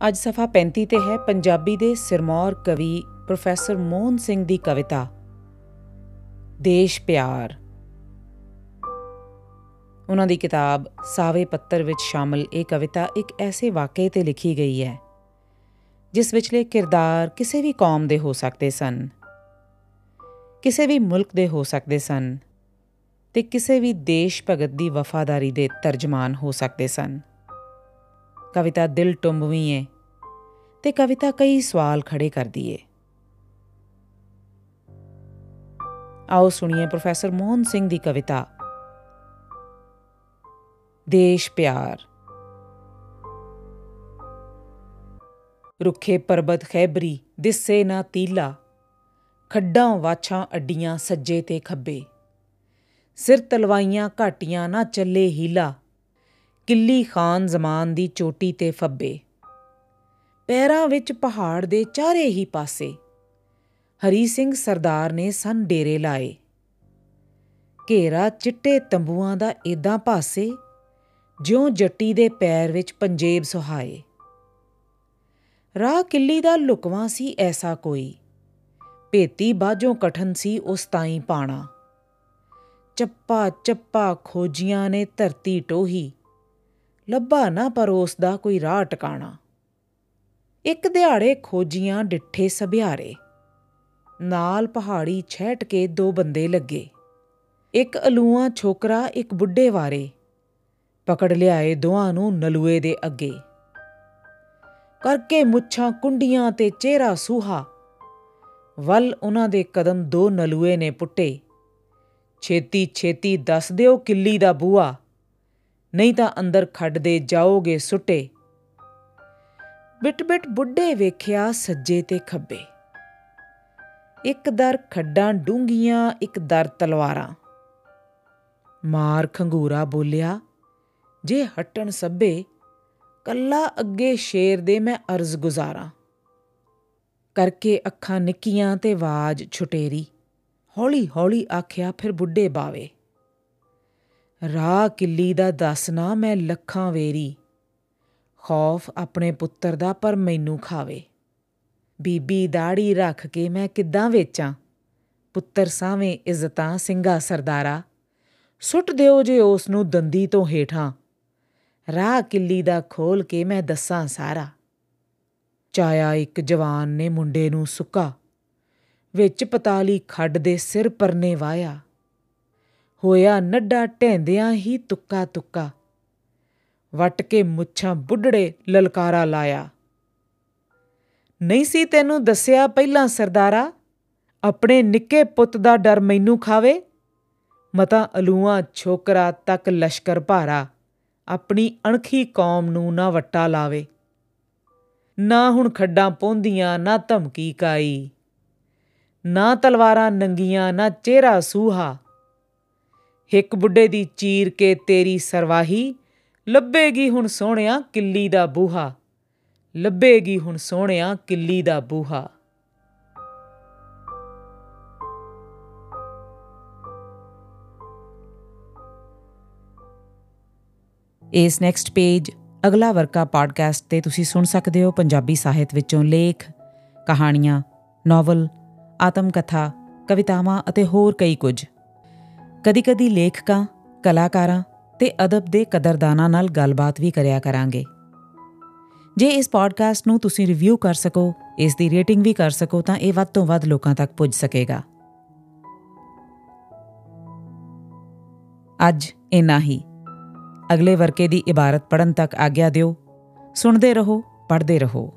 ਅੱਜ ਸਫਾ 35 ਤੇ ਹੈ, ਪੰਜਾਬੀ ਦੇ ਸਿਰਮੌਰ ਕਵੀ ਪ੍ਰੋਫੈਸਰ ਮੋਹਨ ਸਿੰਘ ਦੀ ਕਵਿਤਾ, ਦੇਸ਼ ਪਿਆਰ। ਉਹਨਾਂ ਦੀ ਕਿਤਾਬ ਸਾਵੇ ਪੱਤਰ ਵਿੱਚ ਸ਼ਾਮਲ ਇਹ ਕਵਿਤਾ ਇੱਕ ਐਸੇ ਵਾਕਿਏ ਤੇ ਲਿਖੀ ਗਈ ਹੈ, ਜਿਸ ਵਿਚਲੇ ਕਿਰਦਾਰ ਕਿਸੇ ਵੀ ਕੌਮ ਦੇ ਹੋ ਸਕਦੇ ਸਨ, ਕਿਸੇ ਵੀ ਮੁਲਕ ਦੇ ਹੋ ਸਕਦੇ ਸਨ ਤੇ ਕਿਸੇ ਵੀ ਦੇਸ਼ ਭਗਤ ਦੀ ਵਫਾਦਾਰੀ ਦੇ ਤਰਜਮਾਨ ਹੋ ਸਕਦੇ ਸਨ। ਕਵਿਤਾ ਦਿਲ ਟੁੰਬਵੀਂ ਹੈ ਤੇ ਕਵਿਤਾ ਕਈ ਸਵਾਲ ਖੜੇ ਕਰਦੀ ਏ ਆਓ ਸੁਣੀਏ ਪ੍ਰੋਫੈਸਰ ਮੋਹਨ ਸਿੰਘ ਦੀ ਕਵਿਤਾ। ਦੇਸ਼ ਪਿਆਰ। ਰੁੱਖੇ ਪਰਬਤ ਖੈਬਰੀ, ਦਿਸੇ ਨਾ ਤੀਲਾ, ਖੱਡਾਂ ਵਾਛਾਂ ਅੱਡੀਆਂ ਸੱਜੇ ਤੇ ਖੱਬੇ। ਸਿਰ ਤਲਵਾਈਆਂ ਘਾਟੀਆਂ ਨਾ ਚੱਲੇ ਹੀਲਾ। ਕਿੱਲੀ ਖਾਨ ਜ਼ਮਾਨ ਦੀ ਚੋਟੀ ਤੇ ਫੱਬੇ। ਪੈਰਾਂ ਵਿੱਚ ਪਹਾੜ ਦੇ ਚਾਰੇ ਹੀ ਪਾਸੇ ਹਰੀ ਸਿੰਘ ਸਰਦਾਰ ਨੇ ਸਨ ਡੇਰੇ ਲਾਏ। ਘੇਰਾ ਚਿੱਟੇ ਤੰਬੂਆਂ ਦਾ ਇਦਾਂ ਪਾਸੇ ਜਿਉਂ ਜੱਟੀ ਦੇ ਪੈਰ ਵਿੱਚ ਪੰਜੇਬ ਸੁਹਾਏ। ਰਾਹ ਕਿੱਲੀ ਦਾ ਲੁਕਵਾ ਸੀ ਐਸਾ ਕੋਈ। ਭੇਤੀ ਬਾਝੋਂ ਕਠਨ ਸੀ ਉਸ ਤਾਈ ਪਾਣਾ। ਚੱਪਾ ਚੱਪਾ ਖੋਜੀਆਂ ਨੇ ਧਰਤੀ ਟੋਹੀ। ਲੱਭਾ ਨਾ ਪਰ ਉਸ ਦਾ ਕੋਈ ਰਾਹ ਟਿਕਾਣਾ। ਇੱਕ ਦਿਹਾੜੇ ਖੋਜੀਆਂ ਡਿੱਠੇ ਸਭਿਆਰੇ। ਨਾਲ ਪਹਾੜੀ ਛੈਟ ਕੇ ਦੋ ਬੰਦੇ ਲੱਗੇ। ਇੱਕ ਅਲੂਆ ਛੋਕਰਾ, ਇੱਕ ਬੁੱਢੇ ਵਾਰੇ। ਪਕੜ ਲਿਆਏ ਦੋਹਾਂ ਨੂੰ ਨਲੂਏ ਦੇ ਅੱਗੇ। ਕਰਕੇ ਮੁੱਛਾਂ ਕੁੰਡੀਆਂ ਤੇ ਚਿਹਰਾ ਸੂਹਾ। ਵੱਲ ਉਹਨਾਂ ਦੇ ਕਦਮ ਦੋ ਨਲੂਏ ਨੇ ਪੁੱਟੇ। ਛੇਤੀ ਛੇਤੀ ਦੱਸ ਦਿਓ ਕਿੱਲੀ ਦਾ ਬੂਆ। ਨਹੀਂ ਤਾਂ ਅੰਦਰ ਖੱਡ ਦੇ ਜਾਓਗੇ ਸੁੱਟੇ। ਬਿਟ ਬਿਟ ਬੁੱਢੇ ਵੇਖਿਆ ਸੱਜੇ ਤੇ ਖੱਬੇ। ਇੱਕ ਦਰ ਖੱਡਾਂ ਡੂੰਗੀਆਂ ਇੱਕ ਦਰ ਤਲਵਾਰਾਂ। ਮਾਰ ਖੰਗੂਰਾ ਬੋਲਿਆ, ਜੇ ਹਟਣ ਸੱਬੇ, ਕੱਲਾ ਅੱਗੇ ਸ਼ੇਰ ਦੇ ਮੈਂ ਅਰਜ਼ ਗੁਜ਼ਾਰਾਂ ਕਰਕੇ ਅੱਖਾਂ ਨਿੱਕੀਆਂ ਤੇ ਆਵਾਜ਼ ਛੁਟੇਰੀ। ਹੌਲੀ ਹੌਲੀ ਆਖਿਆ ਫਿਰ ਬੁੱਢੇ ਬਾਵੇ। ਰਾਹ ਕਿੱਲੀ ਦਾ ਦੱਸਣਾ ਮੈਂ ਲੱਖਾਂ ਵੇਰੀ। ਖੌਫ ਆਪਣੇ ਪੁੱਤਰ ਦਾ ਪਰ ਮੈਨੂੰ ਖਾਵੇ। ਬੀਬੀ ਦਾੜੀ ਰੱਖ ਕੇ ਮੈਂ ਕਿੱਦਾਂ ਵੇਚਾਂ? ਪੁੱਤਰ ਸਾਵੇਂ ਇੱਜ਼ਤਾਂ ਸਿੰਘਾ ਸਰਦਾਰਾ। ਸੁੱਟ ਦਿਓ ਜੇ ਉਸ ਨੂੰ ਦੰਦੀ ਤੋਂ ਹੇਠਾਂ। ਰਾਹ ਕਿੱਲੀ ਦਾ ਖੋਲ ਕੇ ਮੈਂ ਦੱਸਾਂ ਸਾਰਾ। ਚਾਇਆ ਇੱਕ ਜਵਾਨ ਨੇ ਮੁੰਡੇ ਨੂੰ ਸੁੱਕਾ। ਵਿੱਚ ਪਤਾਲੀ ਖੱਡ ਦੇ ਸਿਰ ਪਰਨੇ ਵਾਇਆ। ਹੋਇਆ ਨੱਡਾ ਢੈਂਦਿਆਂ ਹੀ ਤੁੱਕਾ ਤੁੱਕਾ। ਵਟ ਕੇ ਮੁੱਛਾਂ ਬੁੱਢੜੇ ਲਲਕਾਰਾ ਲਾਇਆ। ਨਹੀਂ ਸੀ ਤੈਨੂੰ ਦੱਸਿਆ ਪਹਿਲਾਂ ਸਰਦਾਰਾ, ਆਪਣੇ ਨਿੱਕੇ ਪੁੱਤ ਦਾ ਡਰ ਮੈਨੂੰ ਖਾਵੇ? ਮਤਾ ਅਲੂਆ ਛੋਕਰਾ ਤੱਕ ਲਸ਼ਕਰ ਭਾਰਾ, ਆਪਣੀ ਅਣਖੀ ਕੌਮ ਨੂੰ ਨਾ ਵੱਟਾ ਲਾਵੇ। ਨਾ ਹੁਣ ਖੱਡਾਂ ਪੌਂਦੀਆਂ, ਨਾ ਧਮਕੀ ਕਾਈ। ਨਾ ਤਲਵਾਰਾਂ ਨੰਗੀਆਂ, ਨਾ ਚਿਹਰਾ ਸੂਹਾ। ਇੱਕ ਬੁੱਢੇ ਦੀ ਚੀਰ ਕੇ ਤੇਰੀ ਸਰਵਾਹੀ, ਲੱਭੇਗੀ ਹੁਣ ਸੋਹਣਿਆ ਕਿੱਲੀ ਦਾ ਬੂਹਾ। ਲੱਭੇਗੀ ਹੁਣ ਸੋਹਣਿਆ ਕਿੱਲੀ ਦਾ ਬੂਹਾ। ਇਸ ਨੈਕਸਟ ਪੇਜ ਅਗਲਾ ਵਰਕਾ ਪੋਡਕਾਸਟ ਤੇ ਤੁਸੀਂ ਸੁਣ ਸਕਦੇ ਹੋ ਪੰਜਾਬੀ ਸਾਹਿਤ ਵਿੱਚੋਂ ਲੇਖ, ਕਹਾਣੀਆਂ ਨੋਵਲ ਆਤਮ ਕਥਾ ਕਵਿਤਾਵਾਂ ਅਤੇ ਹੋਰ ਕਈ ਕੁਝ। ਕਦੀ-ਕਦੀ ਲੇਖਕਾਂ, ਕਲਾਕਾਰਾਂ ਤੇ ਅਦਬ ਦੇ ਕਦਰਦਾਨਾਂ ਨਾਲ ਗੱਲਬਾਤ ਵੀ ਕਰਿਆ ਕਰਾਂਗੇ। ਜੇ ਇਸ ਪੋਡਕਾਸਟ ਨੂੰ ਤੁਸੀਂ ਰਿਵਿਊ ਕਰ ਸਕੋ, ਇਸ ਦੀ ਰੇਟਿੰਗ ਵੀ ਕਰ ਸਕੋ, ਤਾਂ ਇਹ ਵੱਧ ਤੋਂ ਵੱਧ ਲੋਕਾਂ ਤੱਕ ਪਹੁੰਚ ਸਕੇਗਾ। ਅੱਜ ਇਨਾ ਹੀ। ਅਗਲੇ ਵਰਕੇ ਦੀ ਇਬਾਰਤ ਪੜਨ ਤੱਕ ਆਗਿਆ ਦਿਓ। ਸੁਣਦੇ ਰਹੋ, ਪੜ੍ਹਦੇ ਰਹੋ।